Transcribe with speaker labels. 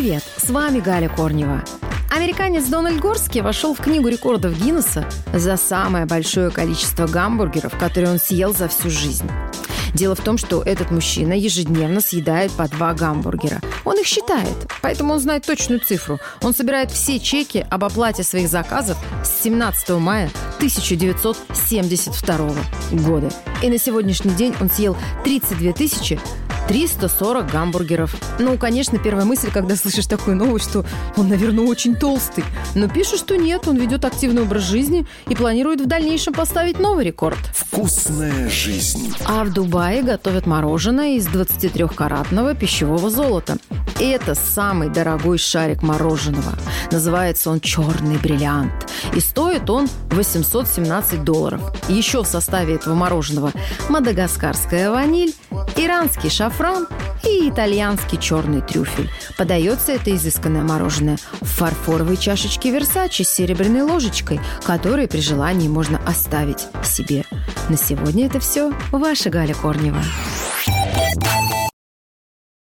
Speaker 1: привет! С вами Галя Корнева. Американец Дональд Горский вошел в книгу рекордов Гиннесса за самое большое количество гамбургеров, которые он съел за всю жизнь. Дело в том, что этот мужчина ежедневно съедает по два гамбургера. Он их считает, поэтому он знает точную цифру. Он собирает все чеки об оплате своих заказов с 17 мая 1972 года. И на сегодняшний день он съел 32 тысячи 340 гамбургеров. Ну, конечно, первая мысль, когда слышишь такую новость, что он, наверное, очень толстый. Но пишут, что нет, он ведет активный образ жизни и планирует в дальнейшем поставить новый рекорд.
Speaker 2: Вкусная жизнь.
Speaker 1: А в Дубае готовят мороженое из 23-каратного пищевого золота. Это самый дорогой шарик мороженого. Называется он «Черный бриллиант». И стоит он 817 долларов. Еще в составе этого мороженого мадагаскарская ваниль, иранский шафран и итальянский черный трюфель. Подается это изысканное мороженое в фарфоровой чашечке Версачи с серебряной ложечкой, которую при желании можно оставить себе. На сегодня это все. Ваша Галя Корнева.